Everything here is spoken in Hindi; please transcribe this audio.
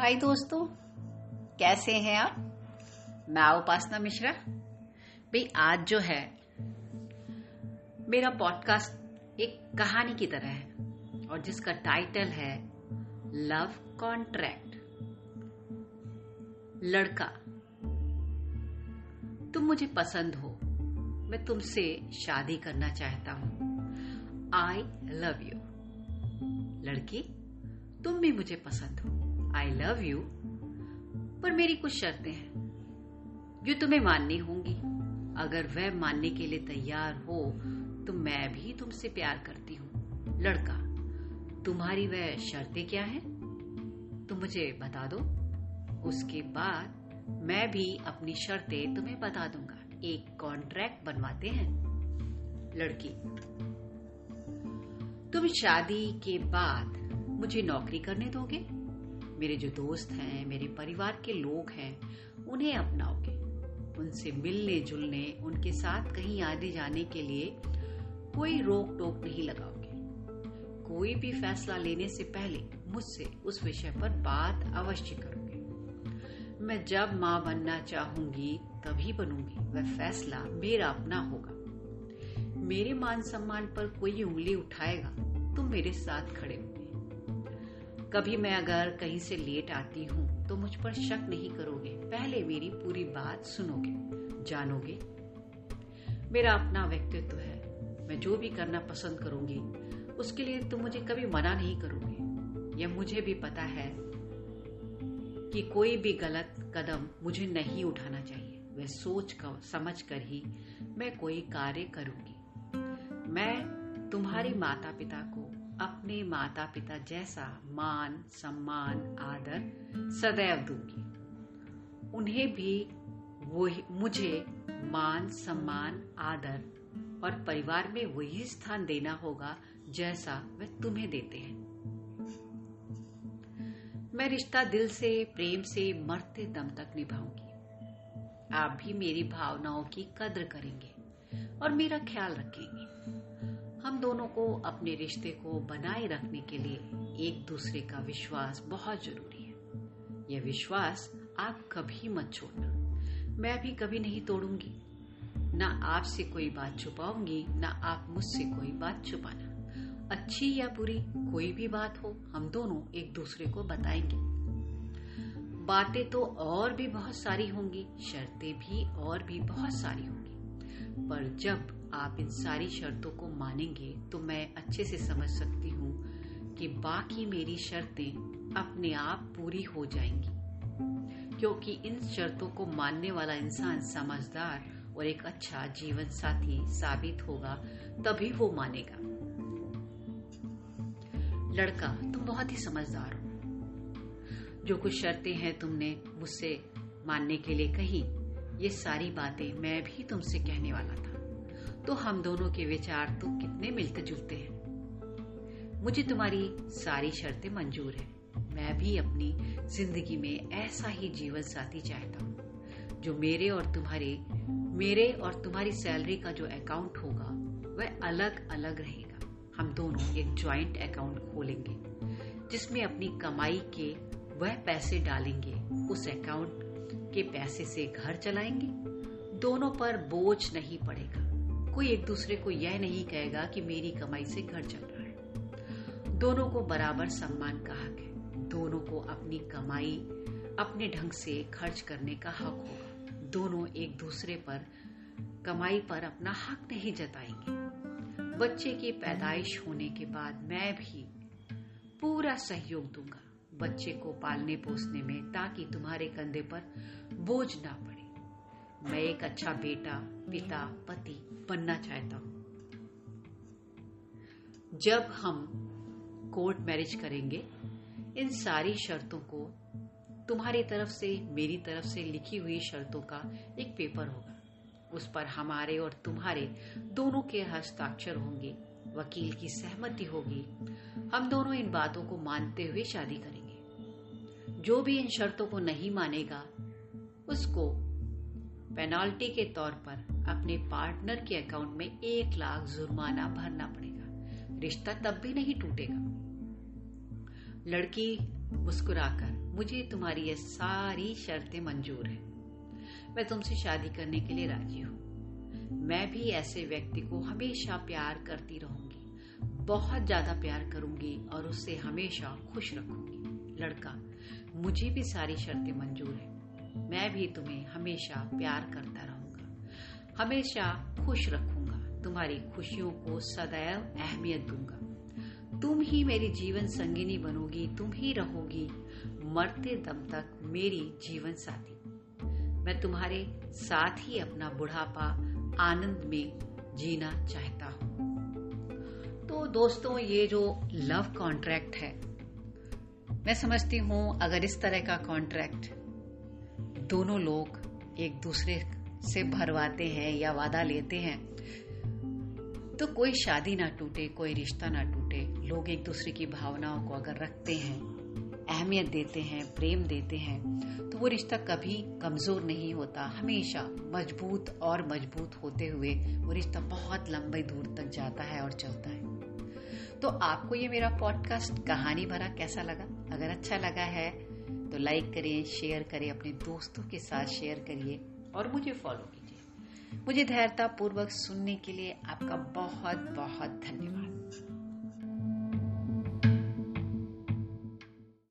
हाय दोस्तों, कैसे हैं आप? मैं उपासना मिश्रा। भाई, आज जो है, मेरा पॉडकास्ट एक कहानी की तरह है और जिसका टाइटल है लव कॉन्ट्रैक्ट लड़का, तुम मुझे पसंद हो, मैं तुमसे शादी करना चाहता हूँ। आई लव यू लड़की, तुम भी मुझे पसंद हो। आई लव यू पर मेरी कुछ शर्तें हैं, जो तुम्हें माननी होंगी। अगर वह मानने के लिए तैयार हो तो मैं भी तुमसे प्यार करती हूँ। लड़का, तुम्हारी वह शर्तें क्या हैं? तुम मुझे बता दो। उसके बाद मैं भी अपनी शर्तें तुम्हें बता दूँगा। एक कॉन्ट्रैक्ट बनवाते हैं। लड़की, तुम शादी के बाद मुझे नौकरी करने दोगे? मेरे जो दोस्त हैं, मेरे परिवार के लोग हैं, उन्हें अपनाओगे। उनसे मिलने जुलने, उनके साथ कहीं आने जाने के लिए कोई रोक टोक नहीं लगाओगे। कोई भी फैसला लेने से पहले मुझसे उस विषय पर बात अवश्य करोगे। मैं जब माँ बनना चाहूँगी, तभी बनूँगी। वह फैसला मेरा अपना होगा। मेरे मान सम्मान पर कोई उंगली उठाएगा, तुम मेरे साथ खड़े होगे कभी मैं अगर कहीं से लेट आती हूँ तो मुझ पर शक नहीं करोगे। पहले मेरी पूरी बात सुनोगे, जानोगे। मेरा अपना व्यक्तित्व है। मैं जो भी करना पसंद करूँगी, उसके लिए तुम मुझे कभी मना नहीं करोगे। यह मुझे भी पता है कि कोई भी गलत कदम मुझे नहीं उठाना चाहिए। वह सोच कर, समझ कर ही मैं कोई कार्य करूँगी। मैं तुम्हारी माता पिता को अपने माता पिता जैसा मान, सम्मान, आदर सदैव दूँगी। उन्हें भी वो मुझे मान, सम्मान, आदर और परिवार में वही स्थान देना होगा जैसा वे तुम्हें देते हैं। मैं रिश्ता दिल से, प्रेम से मरते दम तक निभाऊँगी। आप भी मेरी भावनाओं की कद्र करेंगे और मेरा ख्याल रखेंगे। हम दोनों को अपने रिश्ते को बनाए रखने के लिए एक दूसरे का विश्वास बहुत ज़रूरी है। यह विश्वास आप कभी मत छोड़ना। मैं भी कभी नहीं तोड़ूँगी। ना आपसे कोई बात छुपाऊँगी, ना आप मुझसे कोई बात छुपाना। अच्छी या बुरी कोई भी बात हो, हम दोनों एक दूसरे को बताएँगे। बातें तो और भी बहुत सारी होंगी, शर्तें भी और भी बहुत सारी होंगी। पर जब आप इन सारी शर्तों को मानेंगे तो मैं अच्छे से समझ सकती हूँ कि बाकी मेरी शर्तें अपने आप पूरी हो जाएँगी। क्योंकि इन शर्तों को मानने वाला इंसान समझदार और एक अच्छा जीवन साथी साबित होगा, तभी वो मानेगा। लड़का, तुम बहुत ही समझदार हो। जो कुछ शर्तें हैं तुमने मुझसे मानने के लिए कही, ये सारी बातें मैं भी तुमसे कहने वाला था। तो हम दोनों के विचार तो कितने मिलते जुलते हैं। मुझे तुम्हारी सारी शर्तें मंजूर है। मैं भी अपनी ज़िंदगी में ऐसा ही जीवन साथी चाहता हूँ, जो मेरे और तुम्हारे, मेरे और तुम्हारी सैलरी का जो अकाउंट होगा, वह अलग अलग रहेगा। हम दोनों एक ज्वाइंट अकाउंट खोलेंगे, जिसमें अपनी कमाई के वह पैसे डालेंगे। उस अकाउंट के पैसे से घर चलाएँगे। दोनों पर बोझ नहीं पड़ेगा। कोई एक दूसरे को यह नहीं कहेगा कि मेरी कमाई से घर चल रहा है। दोनों को बराबर सम्मान का हक है। दोनों को अपनी कमाई, अपने ढंग से खर्च करने का हक होगा। दोनों एक दूसरे पर, कमाई पर अपना हक नहीं जताएँगे। बच्चे की पैदाइश होने के बाद मैं भी पूरा सहयोग दूँगा। बच्चे को पालने पोसने में ताकि तुम्हारे कंधे पर बोझ ना पड़े। मैं एक अच्छा बेटा, पिता, पति बनना चाहता हूँ। जब हम कोर्ट मैरिज करेंगे, इन सारी शर्तों को तुम्हारी तरफ़ से, मेरी तरफ़ से लिखी हुई शर्तों का एक पेपर होगा। उस पर हमारे और तुम्हारे दोनों के हस्ताक्षर होंगे, वकील की सहमति होगी। हम दोनों इन बातों को मानते हुए शादी करेंगे। जो भी इन शर्तों को नहीं मानेगा, उसको पेनाल्टी के तौर पर अपने पार्टनर के अकाउंट में एक लाख जुर्माना भरना पड़ेगा। रिश्ता तब भी नहीं टूटेगा। लड़की मुस्कुराकर, मुझे तुम्हारी ये सारी शर्तें मंजूर है। मैं तुमसे शादी करने के लिए राज़ी हूँ। मैं भी ऐसे व्यक्ति को हमेशा प्यार करती रहूँगी। बहुत ज़्यादा प्यार करूँगी और उससे हमेशा खुश रखूँगी। लड़का, मुझे भी सारी शर्तें मंजूर है। मैं भी तुम्हें हमेशा प्यार करता रहूँगा। हमेशा खुश रखूँगा। तुम्हारी खुशियों को सदैव अहमियत दूँगा। तुम ही मेरी जीवन संगिनी बनोगी, तुम ही रहोगी मरते दम तक मेरी जीवन साथी। मैं तुम्हारे साथ ही अपना बुढ़ापा आनंद में जीना चाहता हूँ। तो दोस्तों, ये जो लव कॉन्ट्रैक्ट है, मैं समझती हूँ अगर इस तरह का कॉन्ट्रैक्ट दोनों लोग एक दूसरे से भरवाते हैं या वादा लेते हैं। तो कोई शादी ना टूटे, कोई रिश्ता ना टूटे, लोग एक दूसरे की भावनाओं को अगर रखते हैं, अहमियत देते हैं, प्रेम देते हैं तो वो रिश्ता कभी कमज़ोर नहीं होता। हमेशा मज़बूत और मज़बूत होते हुए वो रिश्ता बहुत लंबे दूर तक जाता है और चलता है। तो आपको ये मेरा पॉडकास्ट कहानी भरा कैसा लगा? अगर अच्छा लगा है तो लाइक करें शेयर करें अपने दोस्तों के साथ शेयर करिए और मुझे फॉलो कीजिए। मुझे धैर्यतापूर्वक सुनने के लिए आपका बहुत बहुत धन्यवाद।